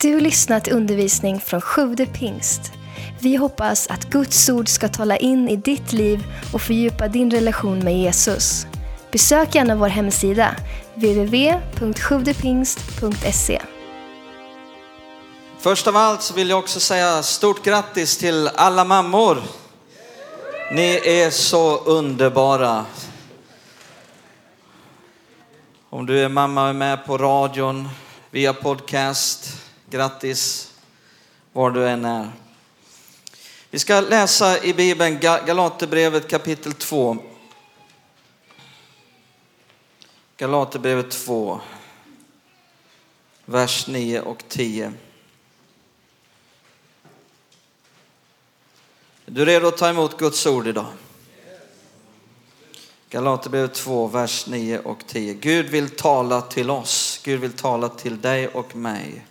Du har lyssnat till undervisning från Sjude pingst. Vi hoppas att Guds ord ska tala in i ditt liv och fördjupa din relation med Jesus. Besök gärna vår hemsida, www.sjuvdepingst.se. Först av allt så vill jag också säga stort grattis till alla mammor. Ni är så underbara. Om du är mamma och är med på radion, via podcast, grattis var du än är. Vi ska läsa i Bibeln Galaterbrevet kapitel 2. Galaterbrevet 2, vers 9 och 10. Är du redo att ta emot Guds ord idag? Galaterbrevet 2, vers 9 och 10. Gud vill tala till oss. Gud vill tala till dig och mig.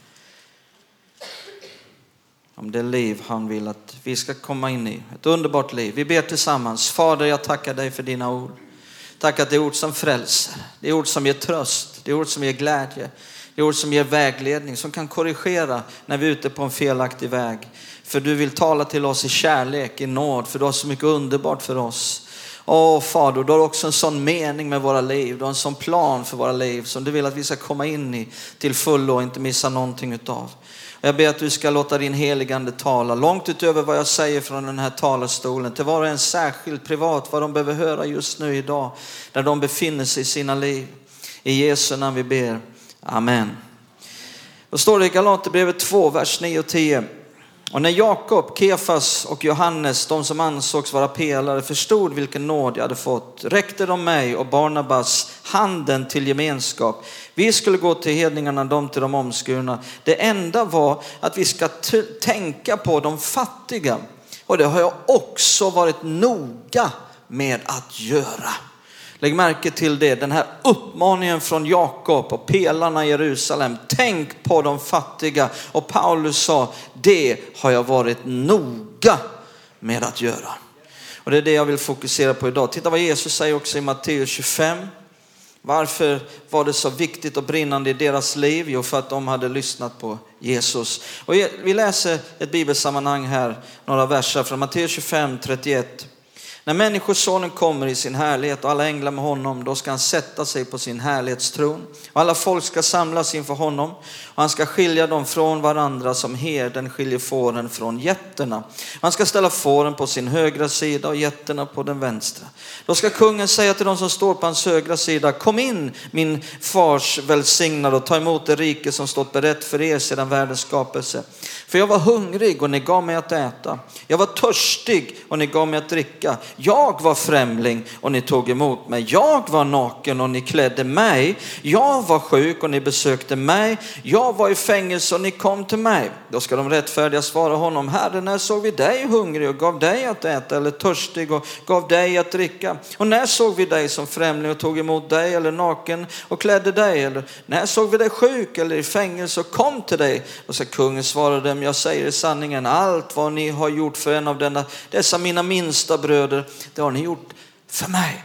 Om det liv han vill att vi ska komma in i. Ett underbart liv. Vi ber tillsammans. Fader, jag tackar dig för dina ord. Tack att det är ord som frälser. Det är ord som ger tröst. Det är ord som ger glädje. Det är ord som ger vägledning, som kan korrigera när vi är ute på en felaktig väg. För du vill tala till oss i kärlek, i nåd, för du har så mycket underbart för oss. Åh Fader, du har också en sån mening med våra liv. Du har en sån plan för våra liv som du vill att vi ska komma in i till fullo och inte missa någonting utav. Jag ber att du ska låta din heligande tala långt utöver vad jag säger från den här talarstolen till var och en särskilt privat vad de behöver höra just nu idag där de befinner sig i sina liv. I Jesu namn vi ber. Amen. Då står det i Galaterbrevet 2, vers 9 och 10. Och när Jakob, Kefas och Johannes, de som ansågs vara pelare, förstod vilken nåd jag hade fått, räckte de mig och Barnabas handen till gemenskap. Vi skulle gå till hedningarna, de till de omskurna. Det enda var att vi ska tänka på de fattiga. Och det har jag också varit noga med att göra. Lägg märke till det, den här uppmaningen från Jakob och pelarna i Jerusalem. Tänk på de fattiga. Och Paulus sa, det har jag varit noga med att göra. Och det är det jag vill fokusera på idag. Titta vad Jesus säger också i Matteus 25. Varför var det så viktigt och brinnande i deras liv? Jo, för att de hade lyssnat på Jesus. Och vi läser ett bibelsammanhang här, några verser från Matteus 25, 31. När Människosonen kommer i sin härlighet och alla änglar med honom, då ska han sätta sig på sin härlighetstron. Och alla folk ska samlas inför honom och han ska skilja dem från varandra som herden skiljer fåren från getterna. Han ska ställa fåren på sin högra sida och getterna på den vänstra. Då ska kungen säga till dem som står på hans högra sida, kom in min fars välsignade och ta emot det rike som stått berett för er sedan världens skapelse. För jag var hungrig och ni gav mig att äta. Jag var törstig och ni gav mig att dricka. Jag var främling och ni tog emot mig. Jag var naken och ni klädde mig. Jag var sjuk och ni besökte mig. Jag var i fängelse och ni kom till mig. Då ska de rättfärdiga svara honom, Herre, när såg vi dig hungrig och gav dig att äta eller törstig och gav dig att dricka? Och när såg vi dig som främling och tog emot dig eller naken och klädde dig? Eller när såg vi dig sjuk eller i fängelse och kom till dig? Då ska kungen svara dem, jag säger i sanningen, allt vad ni har gjort för en av denna, dessa mina minsta bröder, det har ni gjort för mig.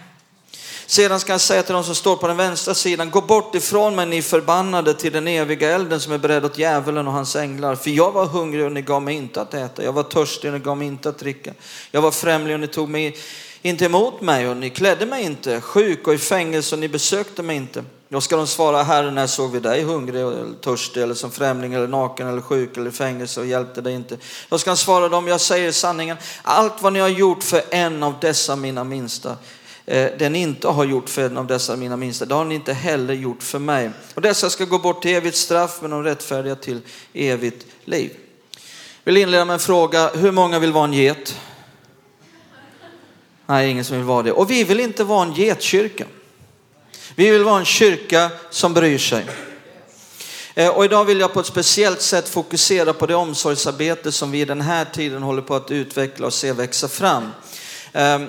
Sedan ska han säga till de som står på den vänstra sidan, gå bort ifrån mig ni förbannade till den eviga elden som är beredd åt djävulen och hans änglar. För jag var hungrig och ni gav mig inte att äta. Jag var törstig och ni gav mig inte att dricka. Jag var främling och ni tog mig inte emot mig och ni klädde mig inte. Sjuk och i fängelse och ni besökte mig inte. Då ska de svara, Herre, när såg vi dig hungrig eller törstig eller som främling eller naken eller sjuk eller i fängelse och hjälpte dig inte? Då ska han svara dem, jag säger sanningen, allt vad ni har gjort för en av dessa mina minsta, eh, det ni inte har gjort för en av dessa mina minsta, det har ni inte heller gjort för mig. Och dessa ska gå bort till evigt straff, men de rättfärdiga till evigt liv. Jag vill inleda med en fråga, hur många vill vara en get? Nej, ingen som vill vara det. Och vi vill inte vara en getkyrka. Vi vill vara en kyrka som bryr sig. Eh, och idag vill jag på ett speciellt sätt fokusera på det omsorgsarbete som vi i den här tiden håller på att utveckla och se växa fram. Ehm,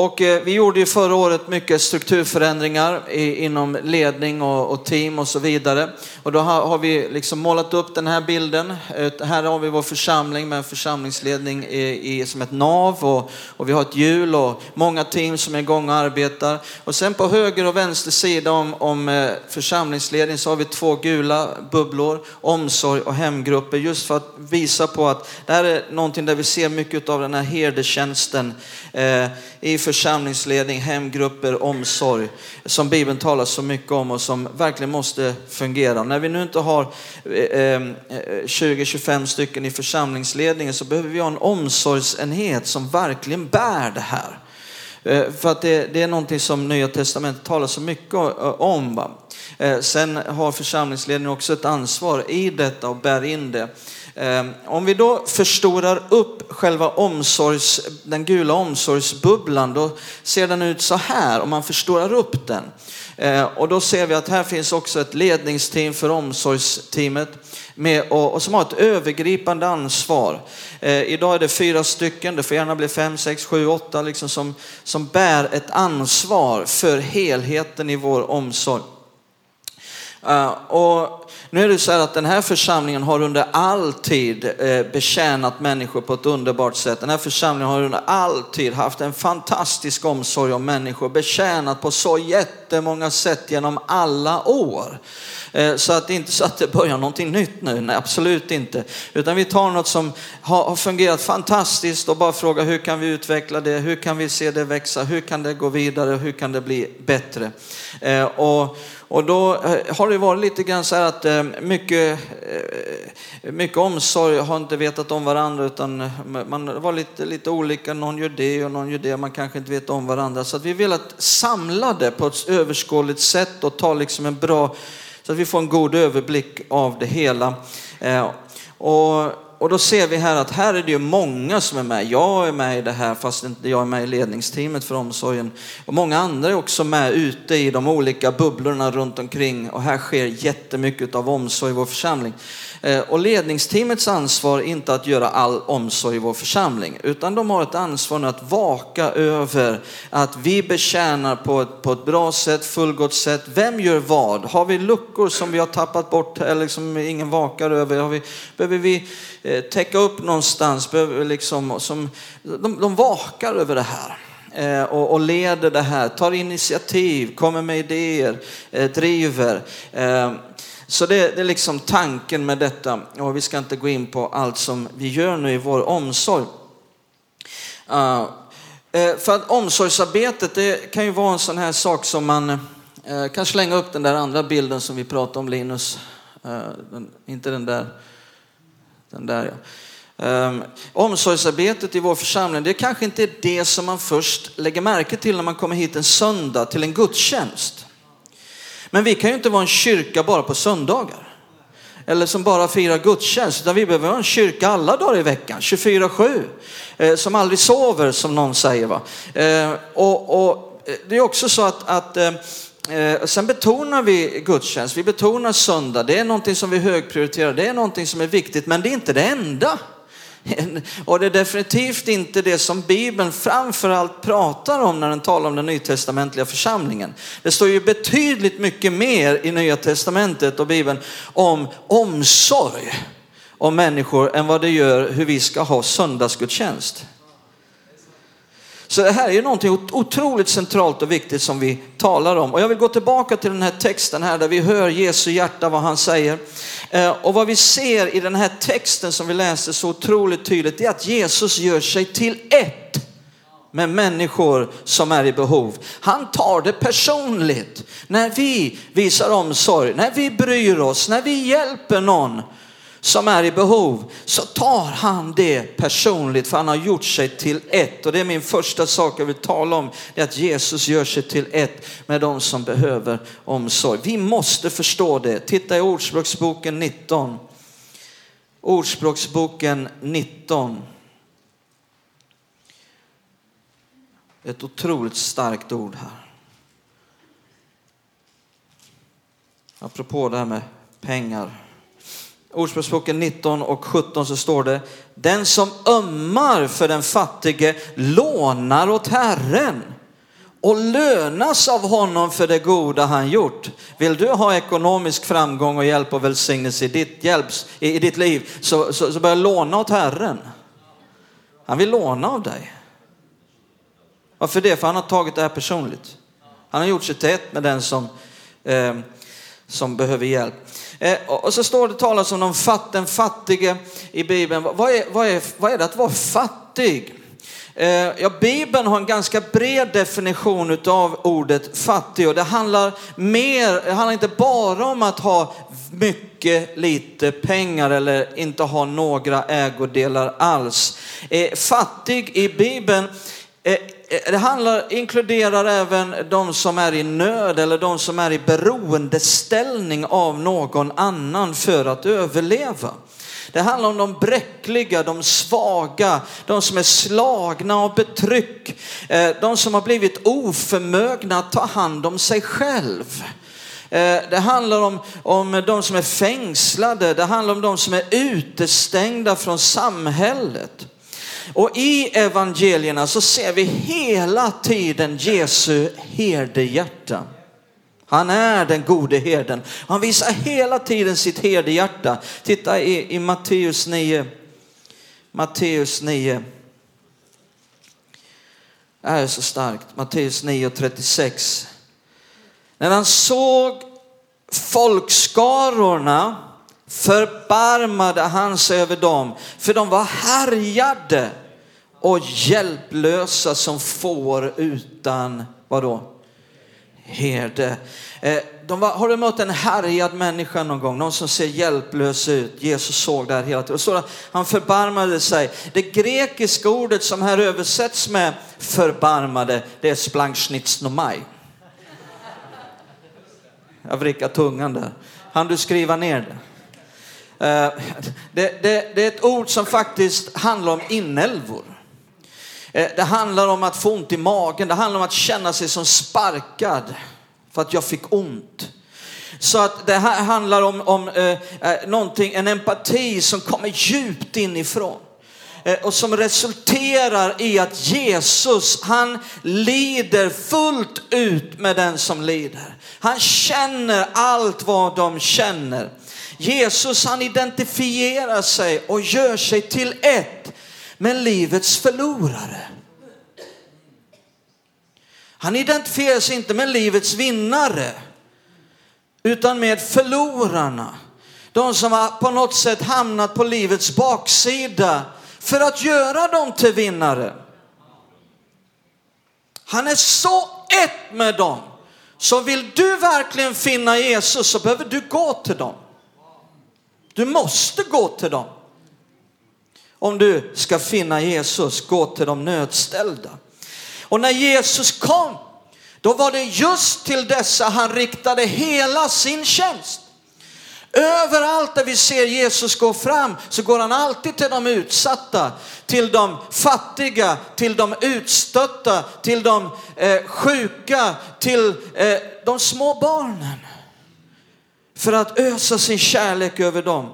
och eh, vi gjorde ju förra året mycket strukturförändringar i, inom ledning och, och, team och så vidare. Och då har, har, vi liksom målat upp den här bilden. Eh, här har vi vår församling med en församlingsledning i, i, som ett nav och, och vi har ett hjul och många team som är igång och arbetar. Och sen på höger och vänster sida om, om eh, församlingsledning så har vi två gula bubblor, omsorg och hemgrupper, just för att visa på att det här är någonting där vi ser mycket av den här herdetjänsten eh, i församlingsledning, hemgrupper, omsorg som Bibeln talar så mycket om och som verkligen måste fungera. När vi nu inte har eh, eh, 20-25 stycken i församlingsledningen så behöver vi ha en omsorgsenhet som verkligen bär det här. Eh, för att det, det, är någonting som Nya Testamentet talar så mycket om. Sen har församlingsledningen också ett ansvar i detta och bär in det. Ehm, om vi då förstorar upp själva omsorgs, den gula omsorgsbubblan, då ser den ut så här om man förstorar upp den. Ehm, och då ser vi att här finns också ett ledningsteam för omsorgsteamet med, och, och som har ett övergripande ansvar. Eh, idag är det fyra stycken, det får gärna bli fem, sex, sju, åtta liksom som, som bär ett ansvar för helheten i vår omsorg. Eh, och nu är det så här att den här församlingen har under all tid eh, betjänat människor på ett underbart sätt. Den här församlingen har under all tid haft en fantastisk omsorg om människor, betjänat på så jättemånga sätt genom alla år. Eh, så att det är inte så att det börjar någonting nytt nu, nej absolut inte. Utan vi tar något som har fungerat fantastiskt och bara frågar hur kan vi utveckla det, hur kan vi se det växa, hur kan det gå vidare, hur kan det bli bättre? Och och då eh, har det varit lite grann så här att eh, mycket, eh, mycket omsorg har inte vetat om varandra utan man var lite, lite olika. Någon gör det och någon gör det. Man kanske inte vet om varandra. Så att vi vill att samla det på ett överskådligt sätt och ta liksom en bra, så att vi får en god överblick av det hela. Och och då ser vi här att här är det ju många som är med. Jag är med i det här fast inte jag är med i ledningsteamet för omsorgen. Och många andra är också med ute i de olika bubblorna runt omkring. Och här sker jättemycket av omsorg i vår församling. Eh, och ledningsteamets ansvar är inte att göra all omsorg i vår församling, utan de har ett ansvar att vaka över att vi betjänar på ett, på ett bra sätt, fullgott sätt. Vem gör vad? Har vi luckor som vi har tappat bort eller som ingen vakar över? Har vi, behöver vi eh, täcka upp någonstans? Behöver liksom, som, de, de vakar över det här eh, och, leder det här, tar initiativ, kommer med idéer, driver. Så det, det, är liksom tanken med detta och vi ska inte gå in på allt som vi gör nu i vår omsorg. Uh, för att omsorgsarbetet det kan ju vara en sån här sak som man uh, kan slänga upp den där andra bilden som vi pratade om Linus. Uh, den, inte den där. Den där ja. Um, omsorgsarbetet i vår församling, det kanske inte är det som man först lägger märke till när man kommer hit en söndag till en gudstjänst. Men vi kan ju inte vara en kyrka bara på söndagar. Eller som bara firar gudstjänst, utan vi behöver vara en kyrka alla dagar i veckan, 24-7. Eh, som aldrig sover, som någon säger. Va? Eh, och, och, eh, det är också så att, att eh, eh, sen betonar vi gudstjänst, vi betonar söndag. Det är någonting som vi högprioriterar, det är någonting som är viktigt, men det är inte det enda. Och det är definitivt inte det som Bibeln framförallt pratar om när den talar om den nytestamentliga församlingen. Det står ju betydligt mycket mer i Nya Testamentet och Bibeln om omsorg om människor än vad det gör hur vi ska ha söndagsgudstjänst. Så det här är ju någonting otroligt centralt och viktigt som vi talar om. Och jag vill gå tillbaka till den här texten här där vi hör Jesu hjärta, vad han säger. Eh, och vad vi ser i den här texten som vi läser så otroligt tydligt, är att Jesus gör sig till ett med människor som är i behov. Han tar det personligt när vi visar omsorg, när vi bryr oss, när vi hjälper någon som är i behov så tar han det personligt för han har gjort sig till ett. Och det är min första sak jag vill tala om, det är att Jesus gör sig till ett med de som behöver omsorg. Vi måste förstå det. Titta i Ordspråksboken 19. Ordspråksboken 19. Ett otroligt starkt ord här. Apropå det här med pengar. Ordspråksboken 19 och 17 så står det, den som ömmar för den fattige lånar åt Herren och lönas av honom för det goda han gjort. Vill du ha ekonomisk framgång och hjälp och välsignelse i ditt, hjälps, i ditt liv så, så, så börja låna åt Herren. Han vill låna av dig. Varför det? För han har tagit det här personligt. Han har gjort sig till ett med den som, eh, som behöver hjälp. Eh, och så står det talas om den fattige i Bibeln. Vad är, vad, är, vad är det att vara fattig? Eh, ja, Bibeln har en ganska bred definition av ordet fattig och det handlar, mer, det handlar inte bara om att ha mycket lite pengar eller inte ha några ägodelar alls. Eh, fattig i Bibeln Eh, det handlar, inkluderar även de som är i nöd eller de som är i beroendeställning av någon annan för att överleva. Det handlar om de bräckliga, de svaga, de som är slagna av betryck, eh, de som har blivit oförmögna att ta hand om sig själv. Eh, det handlar om, om de som är fängslade, det handlar om de som är utestängda från samhället. Och i evangelierna så ser vi hela tiden Jesu herdehjärta. Han är den gode herden. Han visar hela tiden sitt herdehjärta. Titta i, i Matteus 9. Matteus 9. Det här är så starkt. Matteus 9 36. När han såg folkskarorna förbarmade han sig över dem, för de var härjade och hjälplösa som får utan, vadå? herde. Eh, de var, har du mött en härjad människa någon gång? Någon som ser hjälplös ut? Jesus såg det här hela tiden. Och han förbarmade sig. Det grekiska ordet som här översätts med förbarmade, det är splankschnitsnomai. Jag vrickar tungan där. Han du skriva ner det? Eh, det, det, det är ett ord som faktiskt handlar om inälvor. Eh, det handlar om att få ont i magen, det handlar om att känna sig som sparkad för att jag fick ont. Så att det här handlar om, om eh, eh någonting, en empati som kommer djupt inifrån eh, och som resulterar i att Jesus, han lider fullt ut med den som lider. Han känner allt vad de känner. Jesus han identifierar sig och gör sig till ett med livets förlorare. Han identifierar sig inte med livets vinnare utan med förlorarna. De som har på något sätt hamnat på livets baksida för att göra dem till vinnare. Han är så ett med dem. Så vill du verkligen finna Jesus så behöver du gå till dem. Du måste gå till dem. Om du ska finna Jesus, gå till de nödställda. Och när Jesus kom, då var det just till dessa han riktade hela sin tjänst. Överallt där vi ser Jesus gå fram så går han alltid till de utsatta, till de fattiga, till de utstötta, till de eh, sjuka, till eh, de små barnen. För att ösa sin kärlek över dem.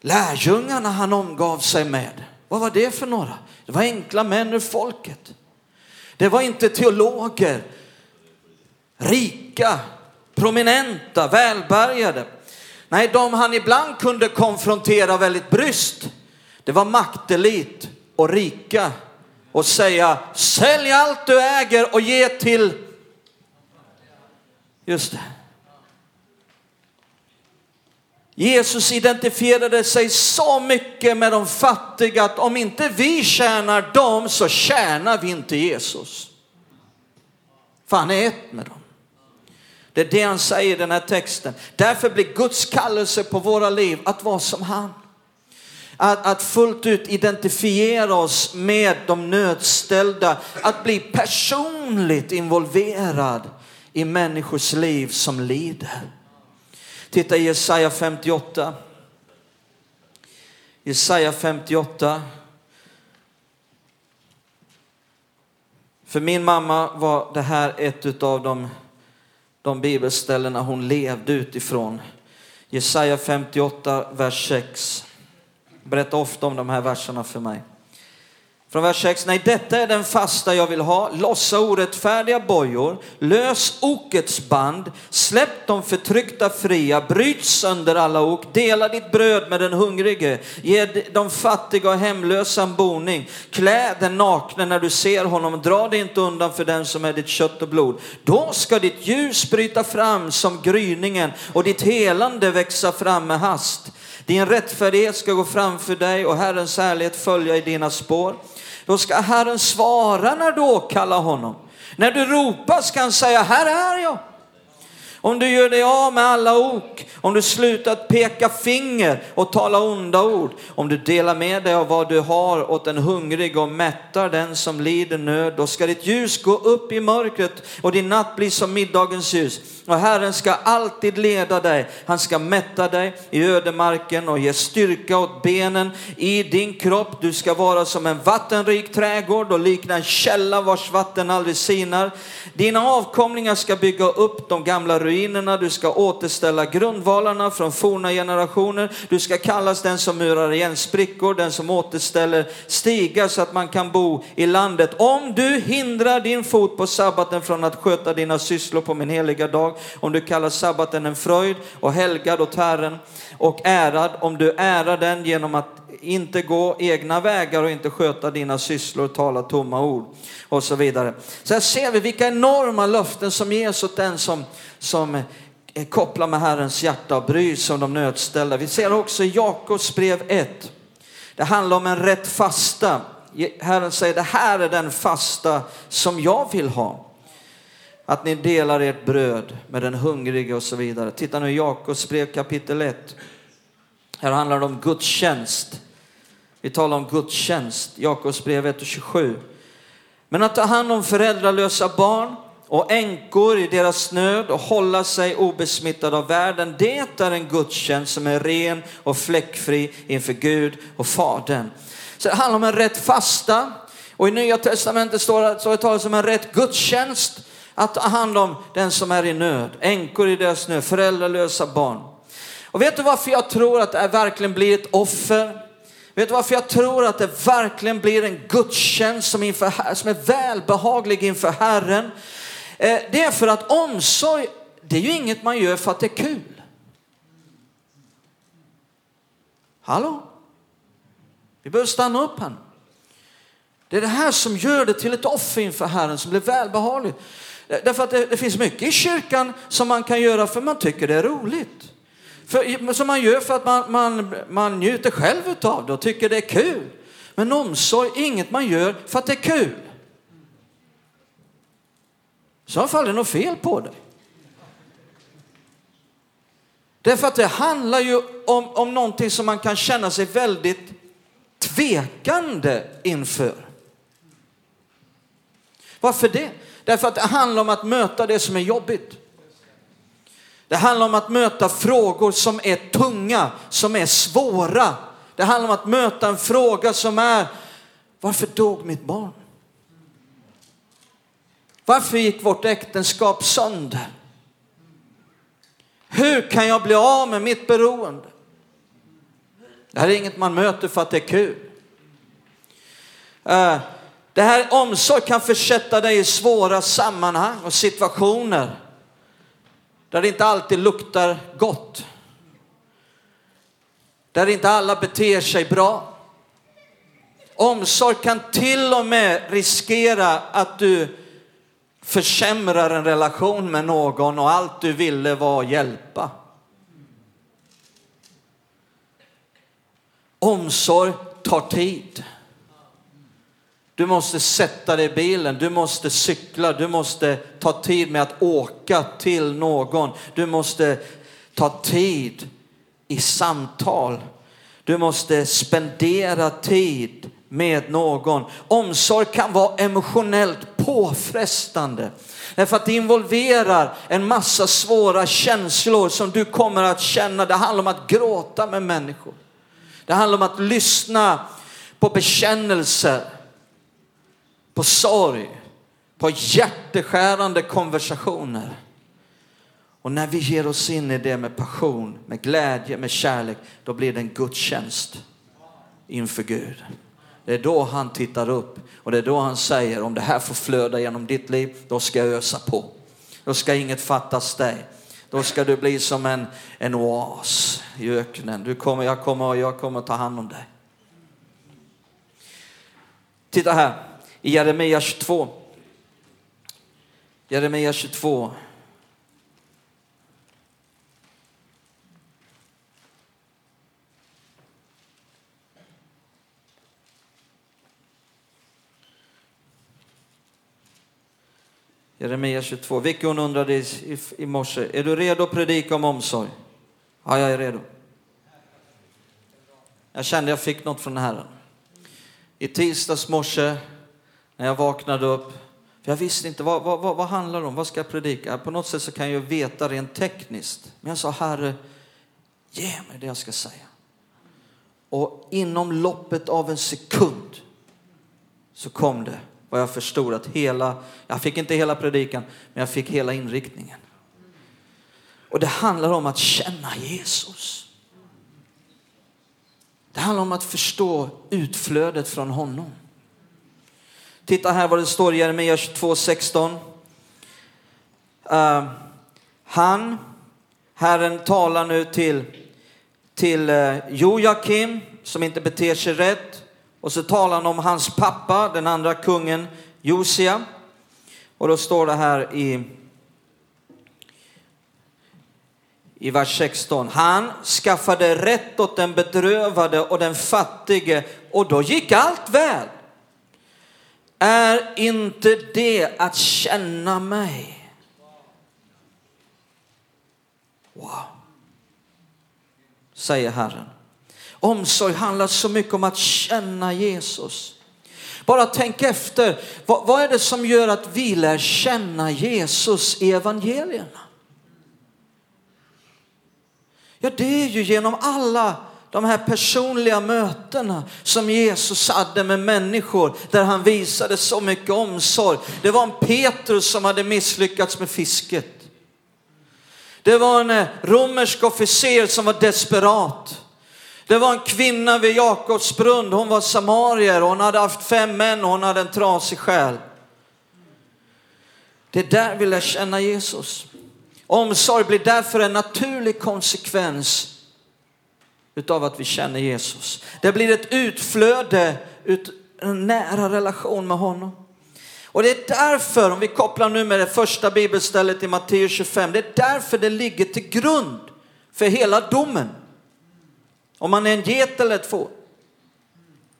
Lärjungarna han omgav sig med, vad var det för några? Det var enkla män ur folket. Det var inte teologer, rika, prominenta, välbärgade. Nej, de han ibland kunde konfrontera väldigt bryst, det var maktelit och rika och säga sälj allt du äger och ge till, just det, Jesus identifierade sig så mycket med de fattiga att om inte vi tjänar dem så tjänar vi inte Jesus. För han är ett med dem. Det är det han säger i den här texten. Därför blir Guds kallelse på våra liv att vara som han. Att, att fullt ut identifiera oss med de nödställda, att bli personligt involverad i människors liv som lider. Titta i Jesaja 58. Jesaja 58. För min mamma var det här ett av de, de bibelställena hon levde utifrån. Jesaja 58, vers 6. Berätta ofta om de här verserna för mig. Från vers 6. Nej, detta är den fasta jag vill ha. Lossa orättfärdiga bojor. Lös okets band. Släpp de förtryckta fria. Bryt sönder alla ok. Dela ditt bröd med den hungrige. Ge de fattiga och hemlösa en boning. Klä den nakne när du ser honom. Dra dig inte undan för den som är ditt kött och blod. Då ska ditt ljus bryta fram som gryningen och ditt helande växa fram med hast. Din rättfärdighet ska gå framför dig och Herrens härlighet följa i dina spår. Då ska Herren svara när du åkallar honom. När du ropar ska han säga, här är jag. Om du gör dig av med alla ok, om du slutar peka finger och tala onda ord, om du delar med dig av vad du har åt den hungrig och mättar den som lider nöd, då ska ditt ljus gå upp i mörkret och din natt bli som middagens ljus. Och Herren ska alltid leda dig. Han ska mätta dig i ödemarken och ge styrka åt benen i din kropp. Du ska vara som en vattenrik trädgård och likna en källa vars vatten aldrig sinar. Dina avkomlingar ska bygga upp de gamla ruinerna ruinerna, Du ska återställa grundvalarna från forna generationer. Du ska kallas den som murar igen sprickor, den som återställer stigar så att man kan bo i landet. Om du hindrar din fot på sabbaten från att sköta dina sysslor på min heliga dag om du kallar sabbaten en fröjd och helgad åt Herren och ärad, om du ärar den genom att inte gå egna vägar och inte sköta dina sysslor, tala tomma ord och så vidare. Så här ser vi vilka enorma löften som ges åt den som, som kopplar med Herrens hjärta och bryr sig om de nödställda. Vi ser också i Jakobs brev 1. Det handlar om en rätt fasta. Herren säger det här är den fasta som jag vill ha. Att ni delar ert bröd med den hungrige och så vidare. Titta nu i Jakobs brev kapitel 1. Här handlar det om gudstjänst. Vi talar om gudstjänst, Jakobs brev 1 och 27. Men att ta hand om föräldralösa barn och änkor i deras nöd och hålla sig obesmittad av världen, det är en gudstjänst som är ren och fläckfri inför Gud och Fadern. Så det handlar om en rätt fasta och i Nya Testamentet står det, så det talas om en rätt gudstjänst att ta hand om den som är i nöd, änkor i deras nöd, föräldralösa barn. Och vet du varför jag tror att det verkligen blir ett offer? Vet du varför jag tror att det verkligen blir en gudstjänst som, inför, som är välbehaglig inför Herren? Eh, det är för att omsorg, det är ju inget man gör för att det är kul. Hallå? Vi behöver stanna upp här. Det är det här som gör det till ett offer inför Herren som blir välbehagligt. Eh, därför att det, det, finns mycket i kyrkan som man kan göra för man tycker det är roligt. För, som man gör för att man, man, man njuter själv av det och tycker det är kul. Men omsorg är inget man gör för att det är kul. Så fall är det något fel på det. Därför att det handlar ju om, om någonting som man kan känna sig väldigt tvekande inför. Varför det? Därför att det handlar om att möta det som är jobbigt. Det handlar om att möta frågor som är tunga, som är svåra. Det handlar om att möta en fråga som är, varför dog mitt barn? Varför gick vårt äktenskap sönder? Hur kan jag bli av med mitt beroende? Det här är inget man möter för att det är kul. Eh, det här omsorg kan försätta dig i svåra sammanhang och situationer där det inte alltid luktar gott. Där inte alla beter sig bra. Omsorg kan till och med riskera att du försämrar en relation med någon och allt du ville var att hjälpa. Omsorg tar tid. Du måste sätta dig i bilen, du måste cykla, du måste ta tid med att åka till någon. Du måste ta tid i samtal. Du måste spendera tid med någon. Omsorg kan vara emotionellt påfrestande. Därför att det involverar en massa svåra känslor som du kommer att känna. Det handlar om att gråta med människor. Det handlar om att lyssna på bekännelser på sorg, på hjärteskärande konversationer. Och när vi ger oss in i det med passion, med glädje, med kärlek, då blir det en gudstjänst inför Gud. Det är då han tittar upp och det är då han säger om det här får flöda genom ditt liv, då ska jag ösa på. Då ska inget fattas dig. Då ska du bli som en, en oas i öknen. Du kommer, jag, kommer, jag kommer ta hand om dig. Titta här i Jeremia 22. Jeremia 22. Jeremia 22. Vicky hon undrade i, i, i morse, är du redo att predika om omsorg? Ja, jag är redo. Jag kände jag fick något från Herren. I tisdags morse när jag vaknade upp, för jag visste inte vad, vad, vad, vad handlar det om, vad ska jag predika? På något sätt så kan jag veta rent tekniskt. Men jag sa, Herre, ge mig det jag ska säga. Och inom loppet av en sekund så kom det vad jag förstod att hela, jag fick inte hela predikan, men jag fick hela inriktningen. Och det handlar om att känna Jesus. Det handlar om att förstå utflödet från honom. Titta här vad det står i Jeremia 22.16. Uh, ehm, han, Herren talar nu till, till uh, Joakim som inte beter sig rätt. Och så talar han om hans pappa, den andra kungen, Josia. Och då står det här i, i vers 16. Han skaffade rätt åt den bedrövade och den fattige och då gick allt väl. Är inte det att känna mig? Wow, säger Herren. Omsorg handlar så mycket om att känna Jesus. Bara tänk efter, vad, vad, är det som gör att vi lär känna Jesus i evangelierna? Ja, det är ju genom alla de här personliga mötena som Jesus hade med människor där han visade så mycket omsorg. Det var en Petrus som hade misslyckats med fisket. Det var en eh, romersk officer som var desperat. Det var en kvinna vid Jakobs brunn, hon var samarier och hon hade haft fem män och hon hade en trasig själ. Det är där vi lär känna Jesus. Omsorg blir därför en naturlig konsekvens utav att vi känner Jesus. Det blir ett utflöde, ut, en nära relation med honom. Och det är därför, om vi kopplar nu med det första bibelstället i Matteus 25, det är därför det ligger till grund för hela domen. Om man är en get eller ett får.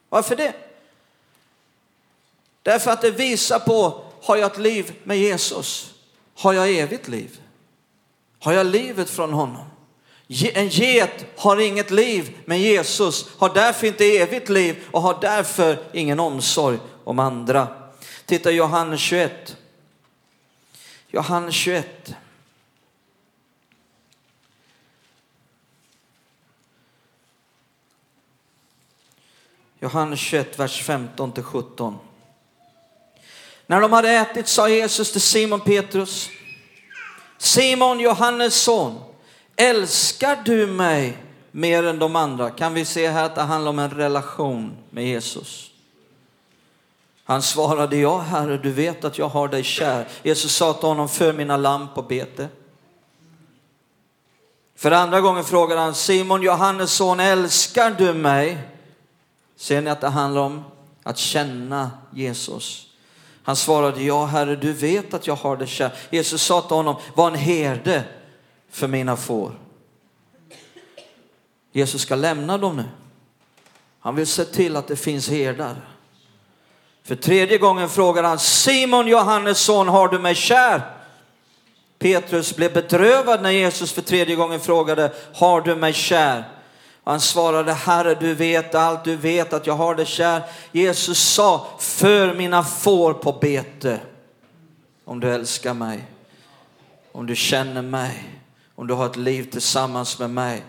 Varför det? Därför att det visar på, har jag ett liv med Jesus? Har jag evigt liv? Har jag livet från honom? En get har inget liv med Jesus, har därför inte evigt liv och har därför ingen omsorg om andra. Titta Johannes 21. Johannes 21. Johannes 21, vers 15 till 17. När de hade ätit sa Jesus till Simon Petrus, Simon Johannes son, älskar du mig mer än de andra? Kan vi se här att det handlar om en relation med Jesus? Han svarade, ja herre, du vet att jag har dig kär. Jesus sa till honom, för mina lamm på bete. För andra gången frågade han, Simon Johannes son, älskar du mig? Ser ni att det handlar om att känna Jesus? Han svarade, ja herre, du vet att jag har dig kär. Jesus sa till honom, var en herde för mina får. Jesus ska lämna dem nu. Han vill se till att det finns herdar. För tredje gången frågar han, Simon Johannes son, har du mig kär? Petrus blev bedrövad när Jesus för tredje gången frågade, har du mig kär? Han svarade, Herre du vet allt, du vet att jag har dig kär. Jesus sa, för mina får på bete. Om du älskar mig, om du känner mig, om du har ett liv tillsammans med mig.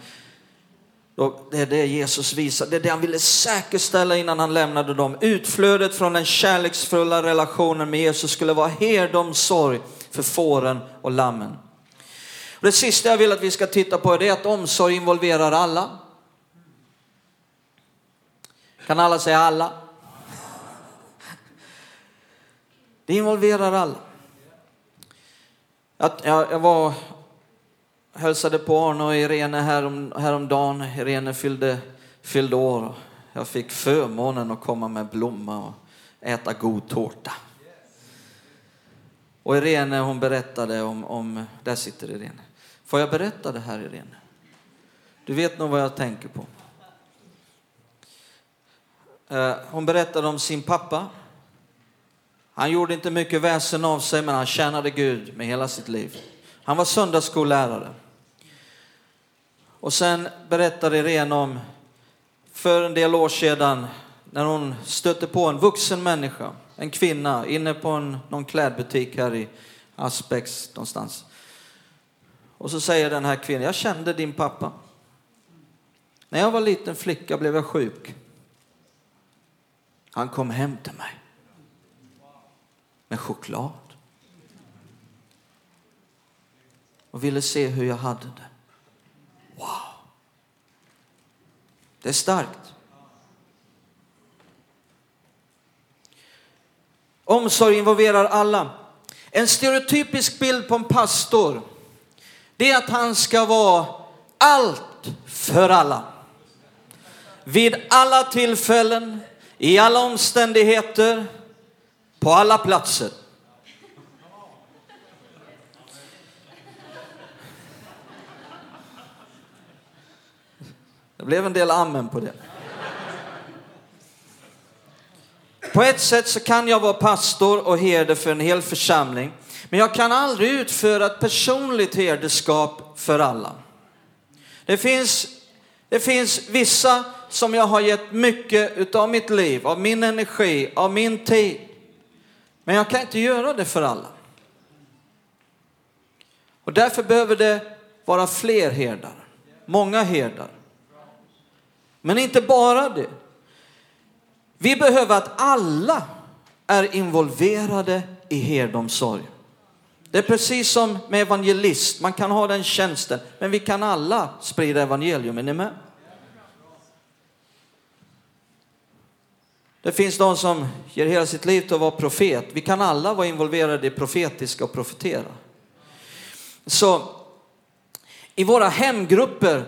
Det är det Jesus visar, det är det han ville säkerställa innan han lämnade dem. Utflödet från den kärleksfulla relationen med Jesus skulle vara herdomsorg för fåren och lammen. Det sista jag vill att vi ska titta på är att omsorg involverar alla. Kan alla säga alla? Det involverar alla. Jag, jag, jag var hälsade på Arne och Irene härom, häromdagen. Irene fyllde, fyllde år. Jag fick förmånen att komma med blomma och äta god tårta. Och Irene hon berättade om, om, där sitter Irene. Får jag berätta det här Irene? Du vet nog vad jag tänker på. Eh, hon berättade om sin pappa. Han gjorde inte mycket väsen av sig men han tjänade Gud med hela sitt liv. Han var söndagsskollärare. Och sen berättade Irene om för en del år sedan när hon stötte på en vuxen människa, en kvinna, inne på en, någon klädbutik här i Aspex någonstans. Och så säger den här kvinnan, jag kände din pappa. När jag var liten flicka blev jag sjuk. Han kom hem till mig med choklad och ville se hur jag hade det. Det är starkt. Omsorg involverar alla. En stereotypisk bild på en pastor, det är att han ska vara allt för alla. Vid alla tillfällen, i alla omständigheter, på alla platser. Det blev en del amen på det. På ett sätt så kan jag vara pastor och herde för en hel församling. Men jag kan aldrig utföra ett personligt herdeskap för alla. Det finns, det finns vissa som jag har gett mycket av mitt liv, av min energi, av min tid. Men jag kan inte göra det för alla. Och därför behöver det vara fler herdar, många herdar. Men inte bara det. Vi behöver att alla är involverade i herdomsorg. Det är precis som med evangelist, man kan ha den tjänsten, men vi kan alla sprida evangelium, är ni med? Det finns de som ger hela sitt liv till att vara profet. Vi kan alla vara involverade i profetiska och profetera. Så i våra hemgrupper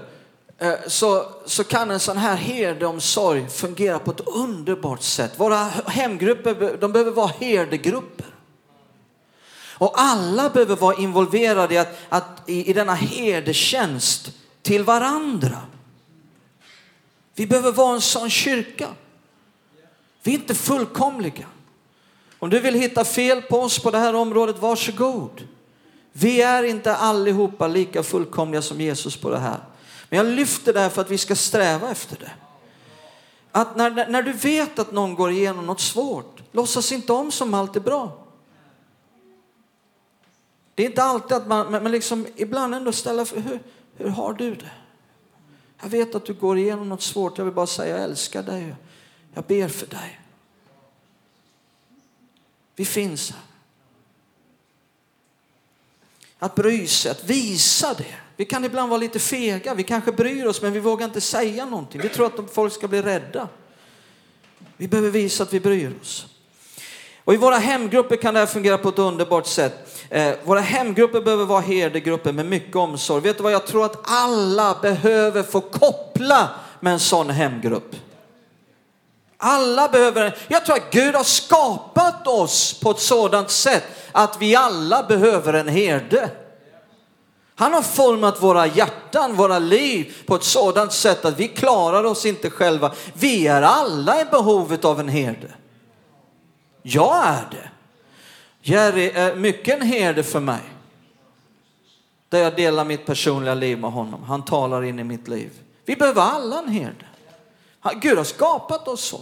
Eh, så, så kan en sån här herdeomsorg fungera på ett underbart sätt. Våra hemgrupper de behöver vara herdegrupper. Och alla behöver vara involverade i, att, att, i, i denna herdetjänst till varandra. Vi behöver vara en sån kyrka. Vi är inte fullkomliga. Om du vill hitta fel på oss på det här området, varsågod. Vi är inte allihopa lika fullkomliga som Jesus på det här. Men jag lyfter det här för att vi ska sträva efter det. Att när, när du vet att någon går igenom något svårt, låtsas inte om som allt är bra. Det är inte alltid att man, men liksom ibland ändå ställa, hur, hur har du det? Jag vet att du går igenom något svårt, jag vill bara säga jag älskar dig. Jag ber för dig. Vi finns här. Att bry sig, att visa det. Vi kan ibland vara lite fega, vi kanske bryr oss men vi vågar inte säga någonting. Vi tror att folk ska bli rädda. Vi behöver visa att vi bryr oss. Och I våra hemgrupper kan det här fungera på ett underbart sätt. Eh, våra hemgrupper behöver vara herdegrupper med mycket omsorg. Vet du vad, jag tror att alla behöver få koppla med en sån hemgrupp. Alla behöver, jag tror att Gud har skapat oss på ett sådant sätt att vi alla behöver en herde. Han har format våra hjärtan, våra liv på ett sådant sätt att vi klarar oss inte själva. Vi är alla i behovet av en herde. Jag är det. Jerry är mycket en herde för mig. Där jag delar mitt personliga liv med honom. Han talar in i mitt liv. Vi behöver alla en herde. Gud har skapat oss så.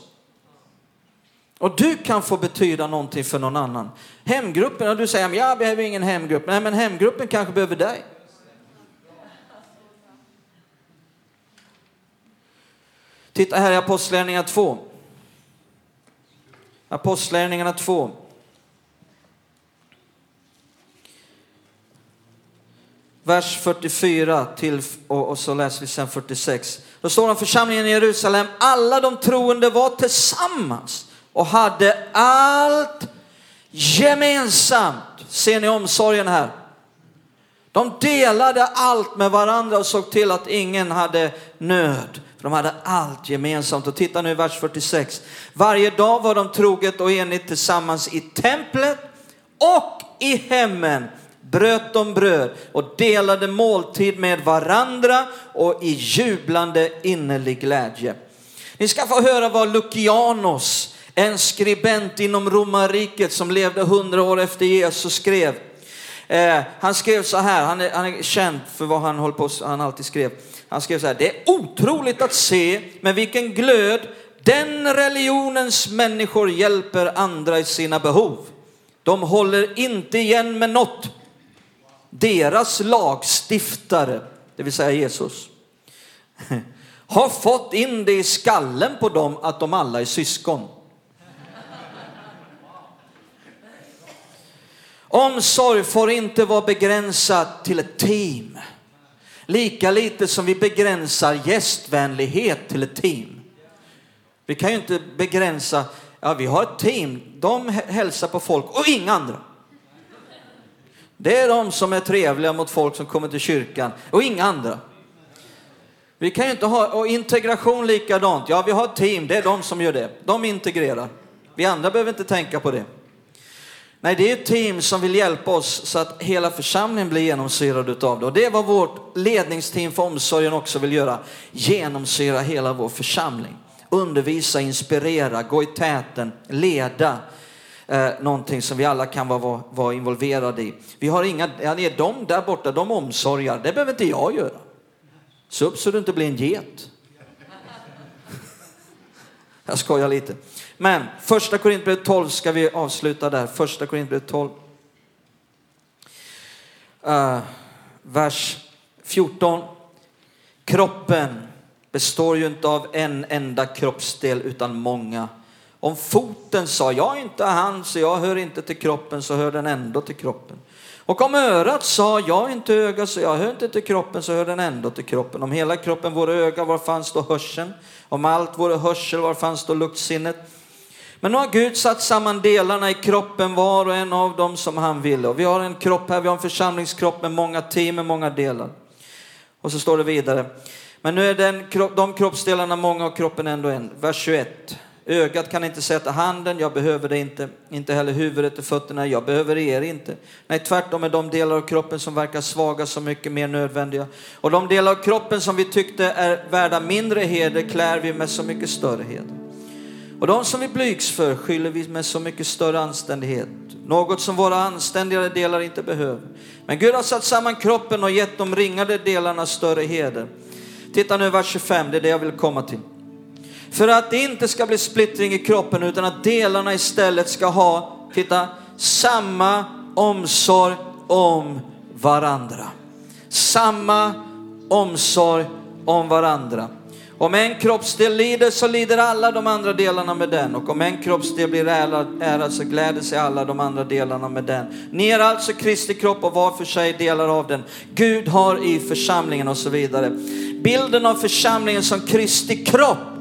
Och du kan få betyda någonting för någon annan. Hemgruppen, du säger att jag behöver ingen hemgrupp. Nej, men hemgruppen kanske behöver dig. Titta här i Apostlagärningarna 2. Apostlagärningarna 2. Vers 44 till, och, och så läser vi sen 46. Då står det om församlingen i Jerusalem, alla de troende var tillsammans och hade allt gemensamt. Ser ni omsorgen här? De delade allt med varandra och såg till att ingen hade nöd. För de hade allt gemensamt. Och titta nu i vers 46. Varje dag var de troget och enigt tillsammans i templet och i hemmen bröt de bröd och delade måltid med varandra och i jublande innerlig glädje. Ni ska få höra vad Lucianos, en skribent inom romarriket som levde hundra år efter Jesus skrev. Eh, han skrev så här, han är, han är känd för vad han håller på han alltid skrev. Han skrev så här, det är otroligt att se med vilken glöd den religionens människor hjälper andra i sina behov. De håller inte igen med något. Deras lagstiftare, det vill säga Jesus, har fått in det i skallen på dem att de alla är syskon. Omsorg får inte vara begränsad till ett team. Lika lite som vi begränsar gästvänlighet till ett team. Vi kan ju inte begränsa, ja vi har ett team, de hälsar på folk och inga andra. Det är de som är trevliga mot folk som kommer till kyrkan och inga andra. Vi kan ju inte ha, och integration likadant, ja vi har ett team, det är de som gör det. De integrerar. Vi andra behöver inte tänka på det. Nej, det är ett team som vill hjälpa oss så att hela församlingen blir genomsyrad av det. Och det är vad vårt ledningsteam för omsorgen också vill göra. Genomsyra hela vår församling. Undervisa, inspirera, gå i täten, leda. Eh, någonting som vi alla kan vara, vara involverade i. Vi har inga, ja, de där borta, de omsorgar, det behöver inte jag göra. Se upp så du inte blir en get. Jag skojar lite. Men första Korintierbrevet 12 ska vi avsluta där. Första Korintierbrevet 12. Uh, eh, vers 14. Kroppen består ju inte av en enda kroppsdel utan många. Om foten sa, jag är inte han, så jag hör inte till kroppen, så hör den ändå till kroppen. Och om örat sa, jag är inte öga så jag hör inte till kroppen, så hör den ändå till kroppen. Om hela kroppen vore öga, var fanns då hörseln? Om allt vore hörsel, var fanns då luktsinnet? Men nu har Gud satt samman delarna i kroppen, var och en av dem som han ville. Och vi har en kropp här, vi har en församlingskropp med många team, med många delar. Och så står det vidare. Men nu är den, de kroppsdelarna många och kroppen ändå en. Vers 21. Ögat kan inte sätta handen, jag behöver det inte. Inte heller huvudet och fötterna, jag behöver er inte. Nej, tvärtom är de delar av kroppen som verkar svaga så mycket mer nödvändiga. Och de delar av kroppen som vi tyckte är värda mindre heder klär vi med så mycket större heder. Och de som vi blygs för skyller vi med så mycket större anständighet. Något som våra anständigare delar inte behöver. Men Gud har satt samman kroppen och gett de ringade delarna större heder. Titta nu vers 25, det är det jag vill komma till. För att det inte ska bli splittring i kroppen utan att delarna istället ska ha, titta, samma omsorg om varandra. Samma omsorg om varandra. Om en kroppsdel lider så lider alla de andra delarna med den och om en kroppsdel blir ärad, ärad så gläder sig alla de andra delarna med den. Ni är alltså Kristi kropp och var för sig delar av den. Gud har i församlingen och så vidare. Bilden av församlingen som Kristi kropp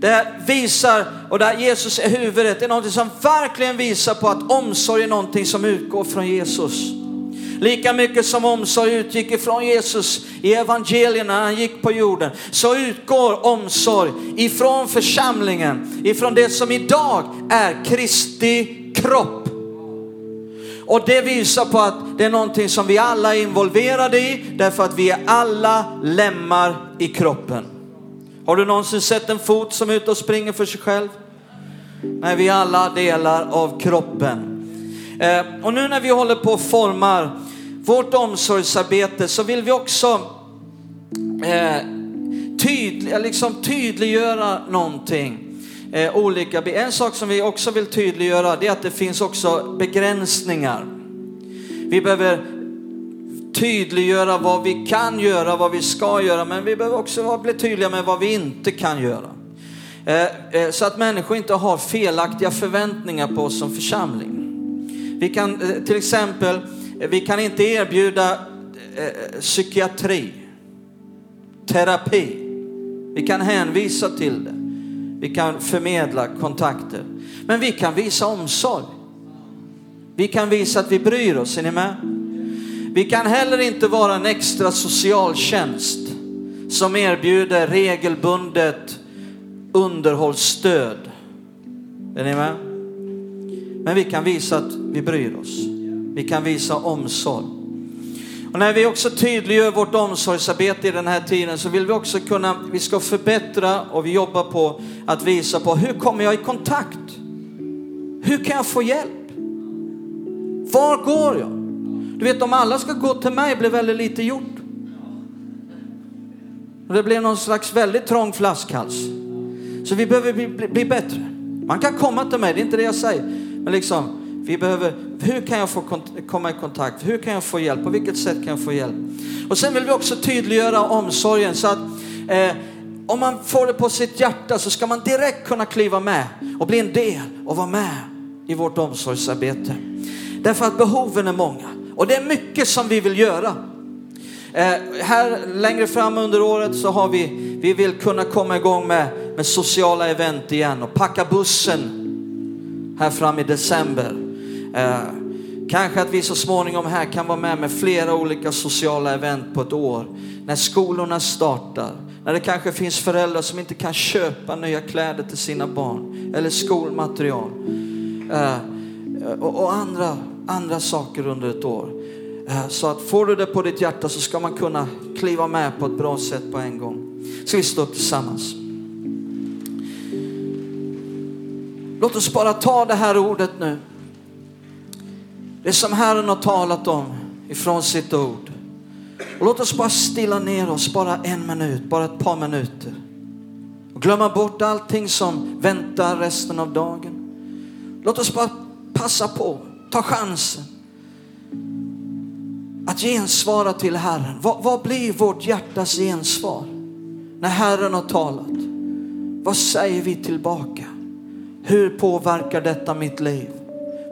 det visar, och där Jesus är huvudet, det är någonting som verkligen visar på att omsorg är någonting som utgår från Jesus. Lika mycket som omsorg utgick ifrån Jesus i evangelierna när han gick på jorden, så utgår omsorg ifrån församlingen, ifrån det som idag är Kristi kropp. Och det visar på att det är någonting som vi alla är involverade i, därför att vi är alla lemmar i kroppen. Har du någonsin sett en fot som är ute och springer för sig själv? Nej, vi är alla delar av kroppen. Eh, och nu när vi håller på och formar vårt omsorgsarbete så vill vi också eh, tydlig, liksom tydliggöra någonting. Eh, olika, en sak som vi också vill tydliggöra det är att det finns också begränsningar. Vi behöver tydliggöra vad vi kan göra, vad vi ska göra, men vi behöver också bli tydliga med vad vi inte kan göra. Eh, eh, så att människor inte har felaktiga förväntningar på oss som församling. Vi kan eh, till exempel, vi kan inte erbjuda psykiatri, terapi. Vi kan hänvisa till det. Vi kan förmedla kontakter. Men vi kan visa omsorg. Vi kan visa att vi bryr oss, är ni med? Vi kan heller inte vara en extra socialtjänst som erbjuder regelbundet underhållsstöd. Är ni med? Men vi kan visa att vi bryr oss. Vi kan visa omsorg. Och när vi också tydliggör vårt omsorgsarbete i den här tiden så vill vi också kunna, vi ska förbättra och vi jobbar på att visa på hur kommer jag i kontakt? Hur kan jag få hjälp? Var går jag? Du vet om alla ska gå till mig blir väldigt lite gjort. Och det blir någon slags väldigt trång flaskhals. Så vi behöver bli, bli, bli bättre. Man kan komma till mig, det är inte det jag säger. Men liksom, vi behöver, hur kan jag få komma i kontakt? Hur kan jag få hjälp? På vilket sätt kan jag få hjälp? Och sen vill vi också tydliggöra omsorgen så att eh, om man får det på sitt hjärta så ska man direkt kunna kliva med och bli en del och vara med i vårt omsorgsarbete. Därför att behoven är många och det är mycket som vi vill göra. Eh, här längre fram under året så har vi, vi vill kunna komma igång med, med sociala event igen och packa bussen här fram i december. Eh, kanske att vi så småningom här kan vara med med flera olika sociala event på ett år. När skolorna startar, när det kanske finns föräldrar som inte kan köpa nya kläder till sina barn eller skolmaterial. Eh, och, och andra, andra saker under ett år. Eh, så att får du det på ditt hjärta så ska man kunna kliva med på ett bra sätt på en gång. Ska vi stå upp tillsammans? Låt oss bara ta det här ordet nu. Det som Herren har talat om ifrån sitt ord. Och låt oss bara stilla ner oss bara en minut, bara ett par minuter. Och glömma bort allting som väntar resten av dagen. Låt oss bara passa på, ta chansen. Att gensvara till Herren. Vad, vad blir vårt hjärtas gensvar? När Herren har talat. Vad säger vi tillbaka? Hur påverkar detta mitt liv?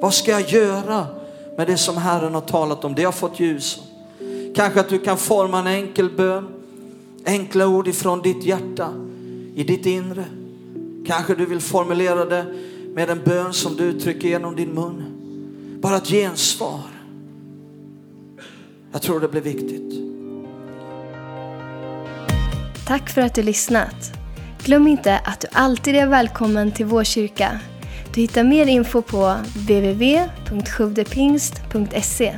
Vad ska jag göra med det som Herren har talat om, det har fått ljus Kanske att du kan forma en enkel bön, enkla ord ifrån ditt hjärta, i ditt inre. Kanske du vill formulera det med en bön som du trycker genom din mun. Bara ett gensvar. Jag tror det blir viktigt. Tack för att du lyssnat. Glöm inte att du alltid är välkommen till vår kyrka. Du hittar mer info på www.sjuvdepingst.se